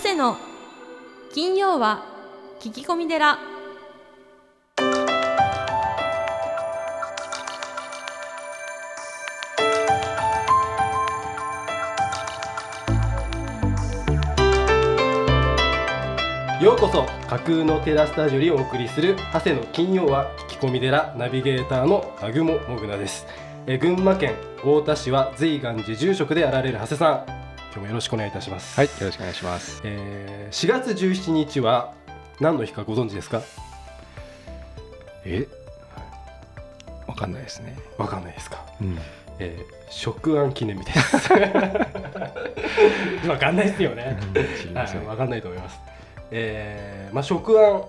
長谷の金曜は聞き込み寺。ようこそ架空のテラスタジオにお送りする長谷の金曜は聞き込み寺ナビゲーターの南雲もぐなです。え群馬県太田市は随願寺住職であられる長谷さん。今日もよろしくお願いいたしますはい、よろしくお願いします。えー4月17日は何の日かご存知ですか？え、わかんないですね。わかんないですか、うん。えー、食安記念日です わかんないですよねはい、かんないと思います。えーまあ、食安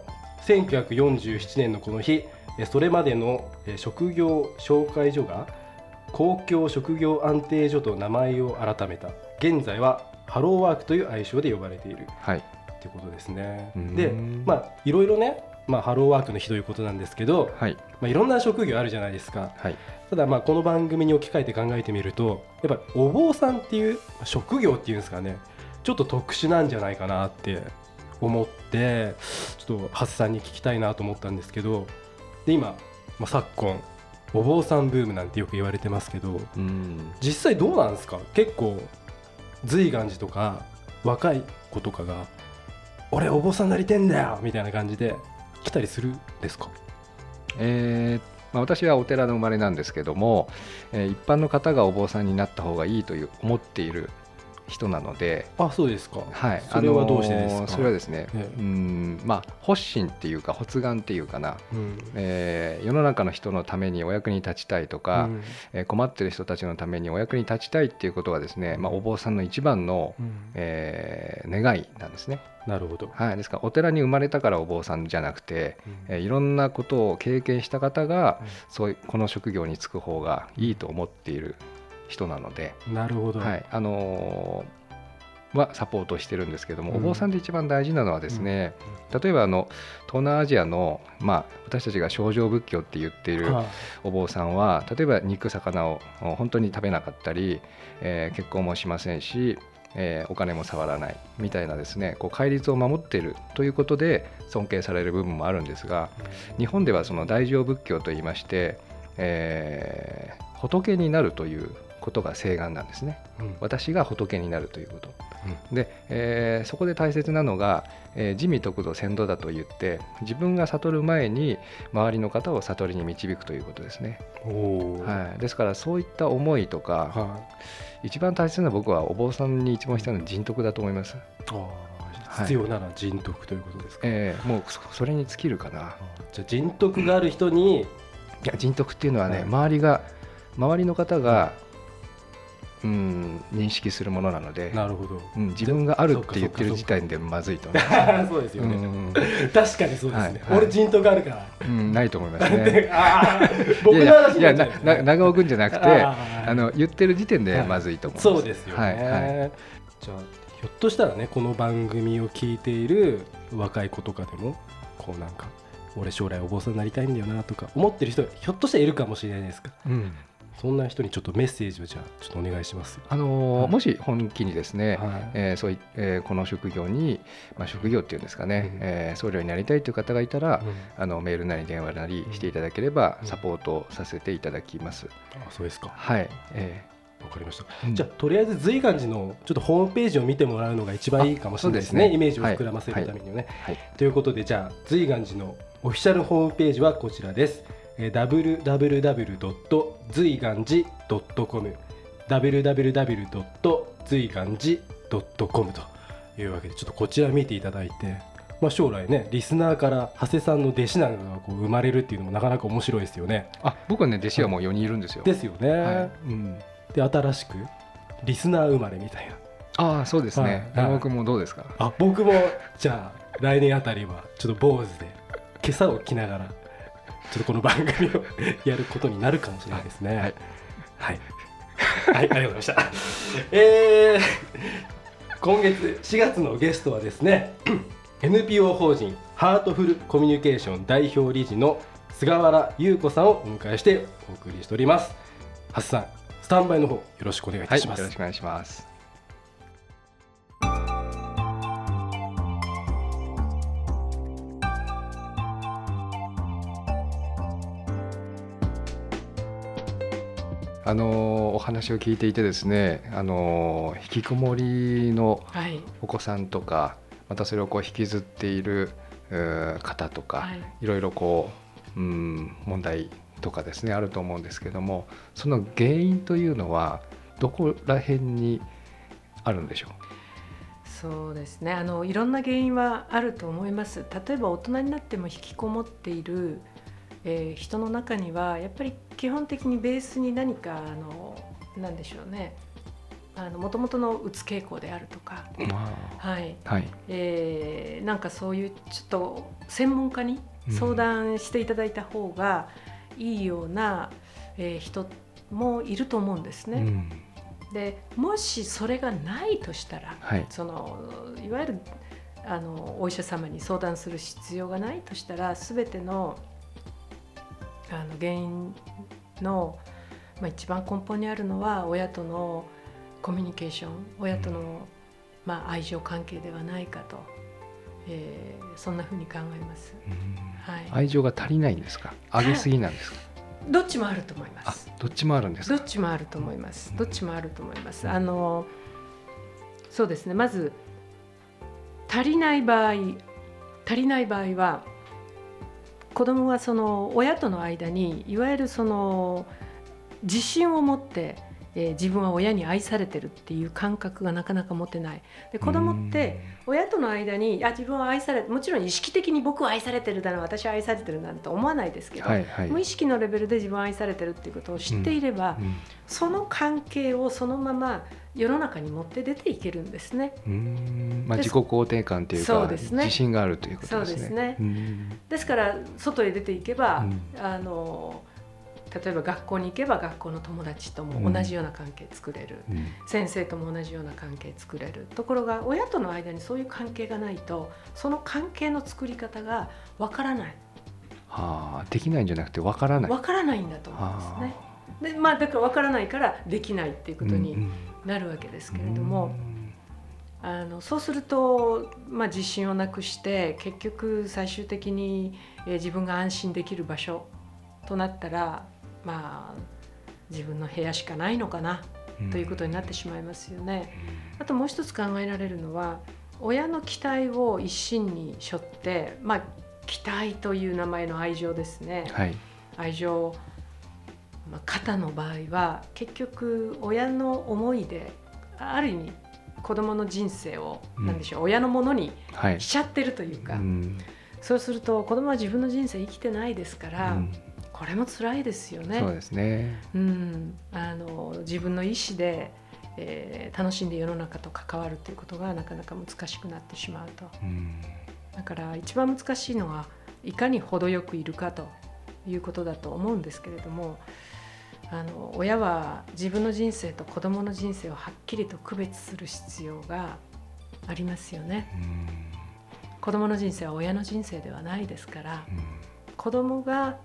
1947年のこの日、えーそれまでの、えー職業紹介所が公共職業安定所と名前を改めた現在はハローワークという愛称で呼ばれているはい。っていうことですねう。んで、まあ、いろいろね、まあ、ハローワークの日ということなんですけど、はい。まあ、いろんな職業あるじゃないですか。はい。ただまあこの番組に置き換えて考えてみるとやっぱお坊さんっていう職業っていうんですかねちょっと特殊なんじゃないかなって思ってちょっと長谷さんに聞きたいなと思ったんですけどで今、まあ、昨今お坊さんブームなんてよく言われてますけどうん。実際どうなんですか？結構随岩寺とか若い子とかが「俺お坊さんなりてんだよ!」みたいな感じで来たりするんですか？えーまあ、私はお寺の生まれなんですけども、えー一般の方がお坊さんになった方がいいという思っている人なので、あそうですか、はい、それはどうしてですか、あのーそれはですね、ええ。うんまあ発心っていうか発願っていうかな、うん。えー世の中の人のためにお役に立ちたいとか、うん。えー困ってる人たちのためにお役に立ちたいっていうことはですね、まあ、お坊さんの一番の、うん。えー願いなんですね、なるほど、はい、ですからお寺に生まれたからお坊さんじゃなくて、えーいろんなことを経験した方が、そういうこの職業に就く方がいいと思っている人なので、なるほど、はいあのーはサポートしてるんですけども、うん。お坊さんで一番大事なのはですね、例えばあの東南アジアの、まあ、私たちが清浄仏教って言っているはお坊さんは例えば肉魚を本当に食べなかったり、えー結婚もしませんし、えーお金も触らないみたいなですねこう戒律を守っているということで尊敬される部分もあるんですが日本ではその大乗仏教といいまして、えー仏になるということが請願なんですね。うん。私が仏になるということ、で、えーそこで大切なのが、えー自味得度先度だと言って自分が悟る前に周りの方を悟りに導くということですね、はい、ですからそういった思いとかは一番大切な僕はお坊さんに一番必要なのは人徳だと思います、必要なら人徳ということですか、えーもうそそれに尽きるかな。じゃあ人徳がある人にいや人徳っていうのはね、はい。周りが周りの方が、うん、認識するものなので、なるほど。うん、自分があるって言ってる時点でまずいと思いますそうですよね、うん。確かにそうですね、はいはい。俺人徳あるから。うん、ないと思いますね。僕の話いやいやにな長尾君じゃなくてあの言ってる時点ではい。まずいと思います。そうですよね、はいはい。じゃあひょっとしたらねこの番組を聞いている若い子とかでもこうなんか俺将来お坊さんになりたいんだよなとか思ってる人ひょっとしたらいるかもしれないですか？うんそんな人にちょっとメッセージをじゃあちょっとお願いします。よあのーはい。もし本気にですね、はい。えーそういえーこの職業に、まあ、職業っていうんですかね、うん。えー僧侶になりたいという方がいたら、うん。あのメールなり電話なりしていただければうん。サポートさせていただきます。あそうですか。はい、えわかりました、ーじゃあとりあえず随願寺のちょっとホームページを見てもらうのが一番いいかもしれないですね。すね。イメージを膨らませるためにはね、はいということでじゃあ随願寺のオフィシャルホームページはこちらです、えー www. 随願寺 .com www. 随願寺 .com というわけでちょっとこちら見ていただいてまあ、将来ねリスナーから長谷さんの弟子なんかがこう生まれるっていうのもなかなか面白いですよね。あ僕はね弟子はもう4人いるんですよ。ですよね。はいうん、で新しくリスナー生まれみたいな。ああそうですね。はい長尾君もどうですか？あ僕もじゃあ来年あたりはちょっと坊主で今朝を着ながらちょっとこの番組をやることになるかもしれないですね。はい、はいはい、ありがとうございました。えー、今月4月のゲストはですね NPO 法人ハートフルコミュニケーション代表理事の菅原優子さんをお迎えしてお送りしております。ハッさんスタンバイの方よろしくお願いいたはい、します。よろしくお願いします。あのお話を聞いていてですねあの引きこもりのはい。お子さんとかまたそれをこう引きずっている方とか、はい。い、ろいろこううん問題とかですねあると思うんですけどもその原因というのはどこら辺にあるんでしょそうですね。あのいろんな原因はあると思います。例えば大人になっても引きこもっている、えー人の中にはやっぱり基本的にベースに何かあのなんでしょうね。もともとのうつ傾向であるとか、う。はい。はい、えーなんかそういうちょっと専門家に相談していただいた方がいいような、えー人もいると思うんですね。うん。でもしそれがないとしたらはい。そのいわゆるあのお医者様に相談する必要がないとしたら全てのあの原因の、まあ、一番根本にあるのは親とのコミュニケーション親との、まあ、愛情関係ではないかと、えーそんなふうに考えます。うんはい愛情が足りないんですか？上げすぎなんですか？どっちもあると思いまあす。どっちもあるんですか？どっちもあると思います。どっちもあると思います。あのそうですね。まず足りない場合、足りない場合は子供はその親との間にいわゆるその自信を持って、えー自分は親に愛されてるっていう感覚がなかなか持てない。で子供って親との間にいや自分は愛されもちろん意識的に僕は愛されてるだな私は愛されてるなんて思わないですけど、はいはい。無意識のレベルで自分は愛されてるっていうことを知っていれば、うん。その関係をそのまま世の中に持って出ていけるんですね。うん。まあ、自己肯定感というかですね。自信があるということですね。そうですね。うん。ですから外へ出ていけば、うん。あの例えば学校に行けば学校の友達とも同じような関係作れる、うん。先生とも同じような関係作れる。ところが親との間にそういう関係がないとその関係の作り方がわからない。はあ、できないんじゃなくてわからない。わからないんだと思うんですはね。でまあだからわからないからできないっていうことにうんうんなるわけですけれども。あのそうすると、まあ、自信をなくして結局最終的に、えー自分が安心できる場所となったらまあ自分の部屋しかないのかなうんということになってしまいますよね。あともう一つ考えられるのは親の期待を一身に背負ってまあ期待という名前の愛情ですね。はい。愛情、まあ、肩の場合は結局親の思いである意味子供の人生を、うんなんでしょう親のものにはい。しちゃってるというか、うんそうすると子供は自分の人生生きてないですから、うんこれも辛いですよね。そうですね。うん、あの自分の意思で、えー楽しんで世の中と関わるということがなかなか難しくなってしまうと。うんだから一番難しいのはいかに程よくいるかということだと思うんですけれどもあの親は自分の人生と子供の人生をはっきりと区別する必要がありますよね。うん子供の人生は親の人生ではないですからうん子供が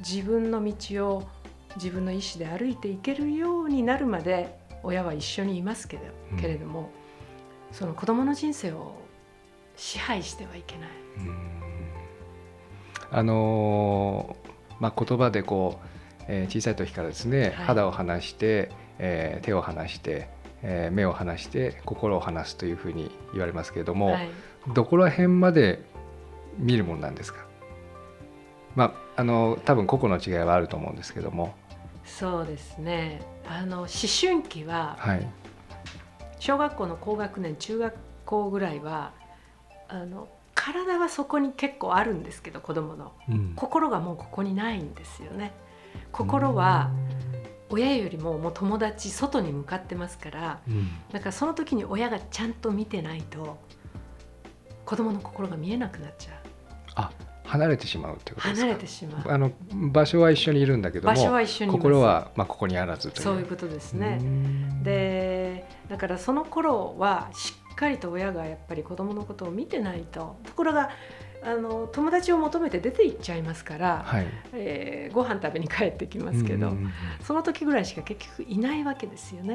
自分の道を自分の意思で歩いていけるようになるまで親は一緒にいますけどうんけれども、その子供の人生を支配してはいけない。あのーまあ、言葉でこう、えー小さい時からですね、はい。肌を離して、えー手を離して、えー目を離して心を離すというふうに言われますけれども、はい。どこら辺まで見るもんなんですか？まああの多分個々の違いはあると思うんですけども。そうですね。あの思春期ははい。小学校の高学年中学校ぐらいはあの体はそこに結構あるんですけど子供の。うん。心がもうここにないんですよね心は親よりももう友達外に向かってますからうん。だからその時に親がちゃんと見てないと子供の心が見えなくなっちゃう。あ離れてしまうってことですか？離れてしまう。あの場所は一緒にいるんだけども場所は一緒に心は、まあ、ここにあらずという。そういうことですね。うん。でだからその頃はしっかりと親がやっぱり子供のことを見てないとところがあの友達を求めて出て行っちゃいますから、はい。えーご飯食べに帰ってきますけど、うんその時ぐらいしか結局いないわけですよね。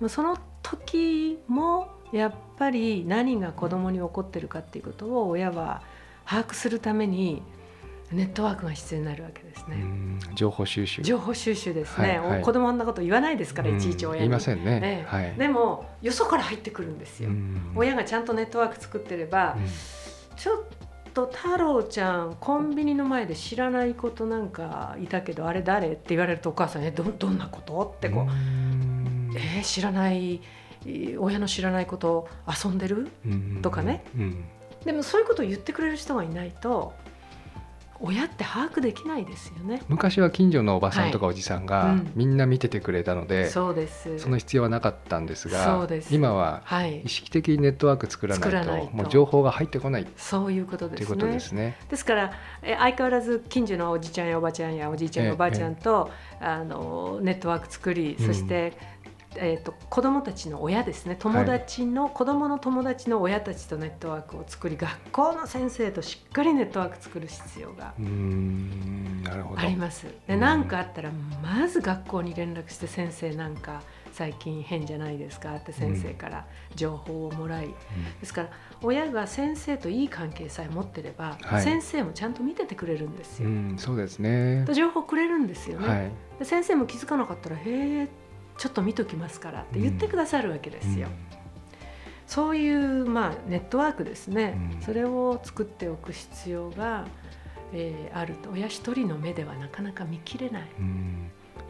うん。その時もやっぱり何が子供に起こってるかっていうことを親は把握するためにネットワークが必要になるわけですね。うん。情報収集。情報収集ですね、はいはい。子供あんなこと言わないですから、いちいち親に。うん言いませんね、ええ。はい。でもよそから入ってくるんですよ、うん。親がちゃんとネットワーク作ってれば、うん。ちょっと太郎ちゃんコンビニの前で知らないことなんかいたけどあれ誰って言われるとお母さんえどどんなことってこう、うん。えー知らないえー親の知らないこと遊んでる？うん。とかね。うん。でもそういうことを言ってくれる人がいないと親って把握できないですよね。昔は近所のおばさんとかおじさんがうん。みんな見ててくれたので、そうです。その必要はなかったんですそが今ははい。意識的にネットワーク作らないと作らないと。もう情報が入ってこないそういうことですね。ですね。ですからえ相変わらず近所のおじちゃんやおばちゃんやおじいちゃんやおばあちゃんと、あのネットワーク作り、うん。そして、えー、と子どもたちの親ですね友達の、子どもの友達の親たちとネットワークを作り学校の先生としっかりネットワーク作る必要があります。でうん何かあったらまず学校に連絡して先生なんか最近変じゃないですかって先生から情報をもらい、ですから親が先生といい関係さえ持ってれば、はい先生もちゃんと見ててくれるんですよ。うん、そうですね。情報くれるんですよね、はい。で先生も気づかなかったら「へえちょっと見ときますから」って言ってくださるわけですよ。そういう、まあ、ネットワークですね、うん。それを作っておく必要が、えーあると。親一人の目ではなかなか見切れない。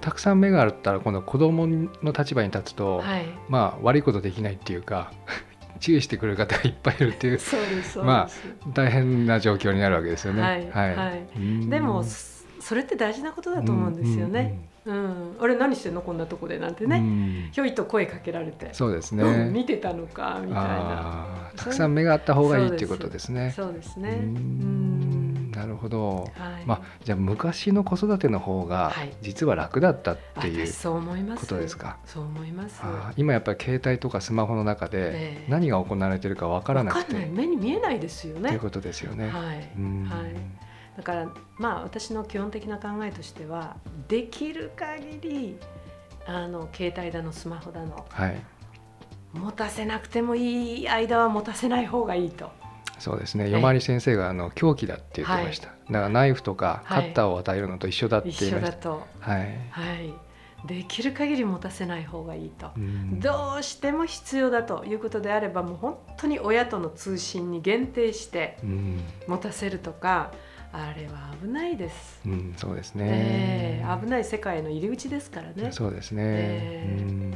たくさん目があったら今度子供の立場に立つと、はい、まあ悪いことできないっていうか 注意してくれる方がいっぱいいるっていうそうですま大変な状況になるわけですよね。はいはい。うん。でもそそれって大事なことだと思うんですよね。うんあれ何してんの？こんなとこでなんてね、うんひょいと声かけられて、そうですうんね。見てたのかみたいな。たくさん目があった方がいいっていうことですね。そうですね。うなるほど。はい。まあじゃあ昔の子育ての方がはい実は楽だったっていう私そう思います。ことですか？そう思います。今やっぱり携帯とかスマホの中でええ何が行われてるかわからなくわかんないて目に見えないですよねという。ことですよね。はい。うんはい。だからまあ私の基本的な考えとしてはできる限りあの携帯だのスマホだのはい。持たせなくてもいい間は持たせない方がいいと。そうですね。ええ夜回り先生があの凶器だって言ってました。だからナイフとかカはいッターを与えるのと一緒だって一言いました。緒だと。はい。はい。できる限り持たせない方がいいと。うんどうしても必要だということであればもう本当に親との通信に限定してうん持たせるとかあれは危ないです。うんそうですね。ええ危ない世界への入り口ですからね。そうですね。ええうん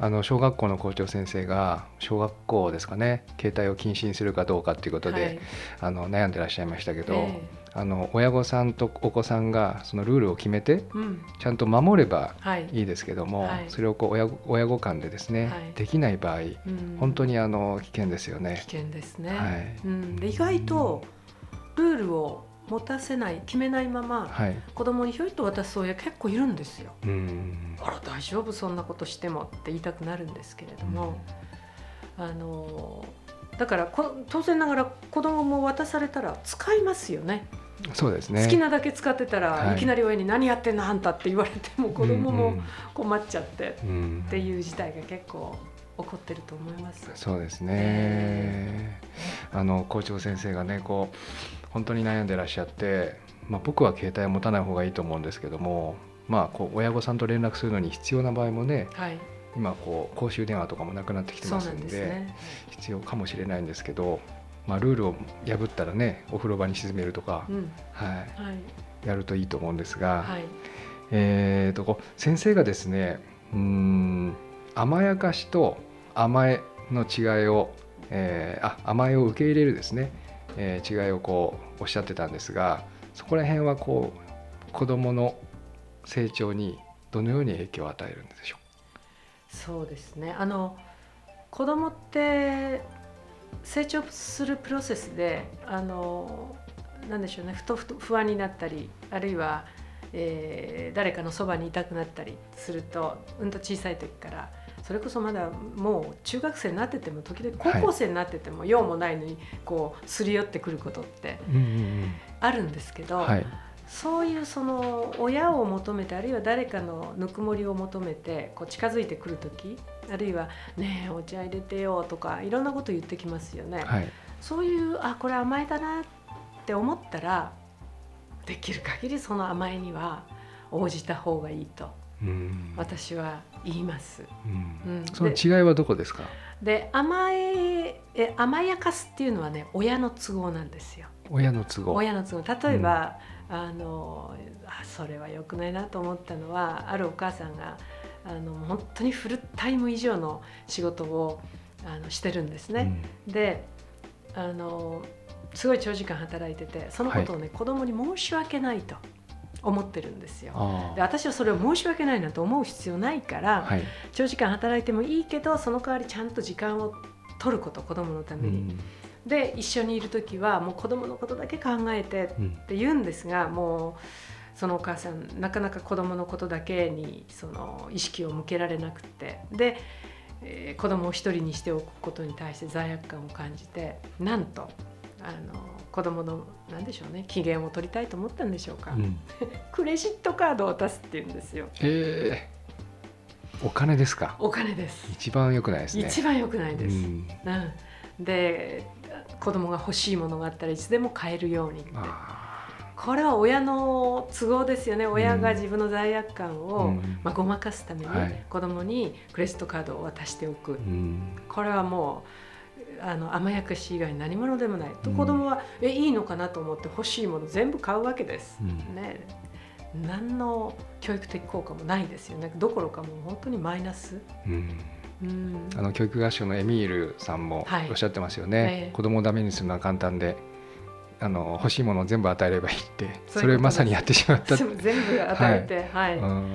あの小学校の校長先生が小学校ですかね携帯を禁止にするかどうかっていうことで、はいあの悩んでらっしゃいましたけど、えあの親御さんとお子さんがそのルールを決めてえうんちゃんと守ればはいいいですけども、はいそれをこう親御親御間でですね、はいできない場合うん本当にあの危険ですよね。危険ですね。はいうん、で意外とルールを持たせない決めないままはい、子供にひょいと渡す親結構いるんですよ。うん。あら大丈夫？そんなことしてもって言いたくなるんですけれども、あのだからこ当然ながら子供も渡されたら使いますよね。そうですね。好きなだけ使ってたら、はい。い、きなり親に「何やってんの？あんた」って言われても子供も困っちゃってっていう事態が結構起こってると思います。そうですね、えあの校長先生がねこう本当に悩んでらっしゃって、まあ、僕は携帯を持たない方がいいと思うんですけども、まあ、こう親御さんと連絡するのに必要な場合もねはい、今こう公衆電話とかもなくなってきてますんでね。必要かもしれないんですけど、まあ、ルールを破ったらねお風呂場に沈めるとかう、ん、ははい、い、やるといいと思うんですが、はい、えー、とこう先生がですねうーん甘やかしと甘えの違いを、えーあ甘えを受け入れるですね、えー違いをこうおっしゃってたんですがそこら辺はこう子どもの成長にどのように影響を与えるんでしょう？そうですね。あの子供って成長するプロセスであのなんでしょうねふとふと不安になったりあるいは、えー誰かのそばにいたくなったりするとうんと小さい時からそれこそまだもう中学生になってても時々高校生になってても用もないのにこうすり寄ってくることってあるんですけど、はい。そういうその親を求めてあるいは誰かのぬくもりを求めてこう近づいてくる時あるいは「ねえお茶入れてよ」とかいろんなこと言ってきますよね。はい。そういうあこれ甘えだなって思ったらできる限りその甘えには応じた方がいいと。うん私は言います。うん。うん。その違いはどこですか？で甘ええ甘やかすっていうのはね親の都合なんですよ。親の都合。親の都合。例えば、あのあそれは良くないなと思ったのはあるお母さんがあの本当にフルタイム以上の仕事をあのしてるんですね。であのすごい長時間働いててそのことをね、子供に申し訳ないと思ってるんですよ。あで私はそれを申し訳ないなんて思う必要ないから、あはい。長時間働いてもいいけどその代わりちゃんと時間を取ること子供のために。で一緒にいる時はもう子供のことだけ考えてうん。って言うんですがもうそのお母さんなかなか子供のことだけにその意識を向けられなくって。で、えー子供を一人にしておくことに対して罪悪感を感じてなんとあの子供のなんでしょうね機嫌を取りたいと思ったんでしょうか、うん。クレジットカードを渡すって言うんですよ。ええ。お金ですか？お金です。一番良くないですね。一番良くないです、うん。うん、で子供が欲しいものがあったらいつでも買えるようにって。あこれは親の都合ですよね。親が自分の罪悪感ーを、うん。まあ、ごまかすためにはい。子供にクレジットカードを渡しておく、うん。これはもうあの甘やかし以外何者でもないとうん。子供は、えいいのかなと思って欲しいもの全部買うわけです、うん。ね。何の教育的効果もないですよね。どころかもう本当にマイナス、うん。うん。あの教育合唱のエミールさんもはい。おっしゃってますよえね、え子供をダメにするのは簡単であの欲しいものを全部与えればいいってそれをまさにやってしまった。全 部全部与えて、はい。うん。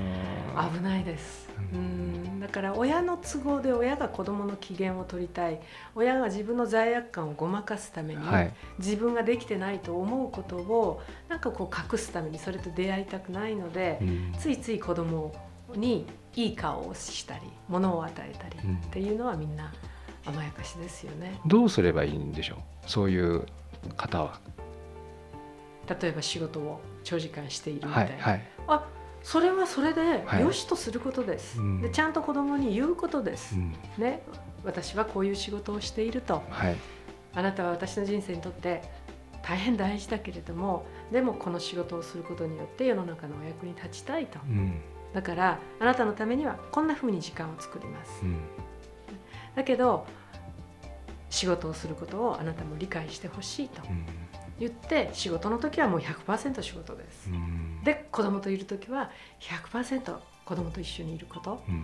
危ないです、ううん、だから親の都合で親が子供の機嫌を取りたい。親が自分の罪悪感をごまかすために、はい。自分ができてないと思うことをなんかこう隠すためにそれと出会いたくないので、うん。ついつい子供にいい顔をしたり物を与えたりうん。っていうのはみんな甘やかしですよね。どうすればいいんでしょう？そういう方は。例えば仕事を長時間しているみたな、はいいはい。あそれはそれではい。良しとすることです、うん。でちゃんと子供に言うことです、うん。ね、私はこういう仕事をしていると。はい。あなたは私の人生にとって大変大事だけれどもでもこの仕事をすることによって世の中のお役に立ちたいと。うん。だからあなたのためにはこんな風に時間を作ります。うん。だけど仕事をすることをあなたも理解してほしいと。うん言って仕事の時はもう100%仕事です。うん。で子供といる時は100%子供と一緒にいること。うん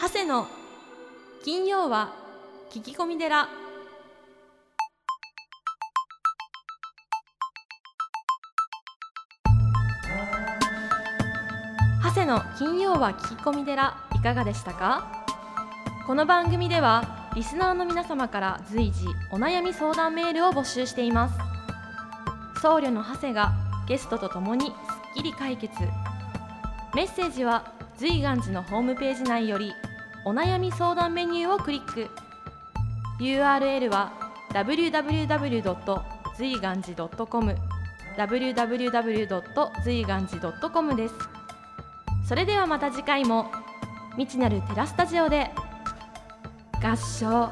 長谷の金曜は聞き込み寺の金曜は聞き込み寺いかがでしたか？この番組ではリスナーの皆様から随時お悩み相談メールを募集しています僧侶の長谷がゲストとともにすっきり解決メッセージは随願寺のホームページ内よりお悩み相談メニューをクリック URL は www. 随願寺 .com www. 随願寺 .com ですそれではまた次回も未知なるテラスタジオで合唱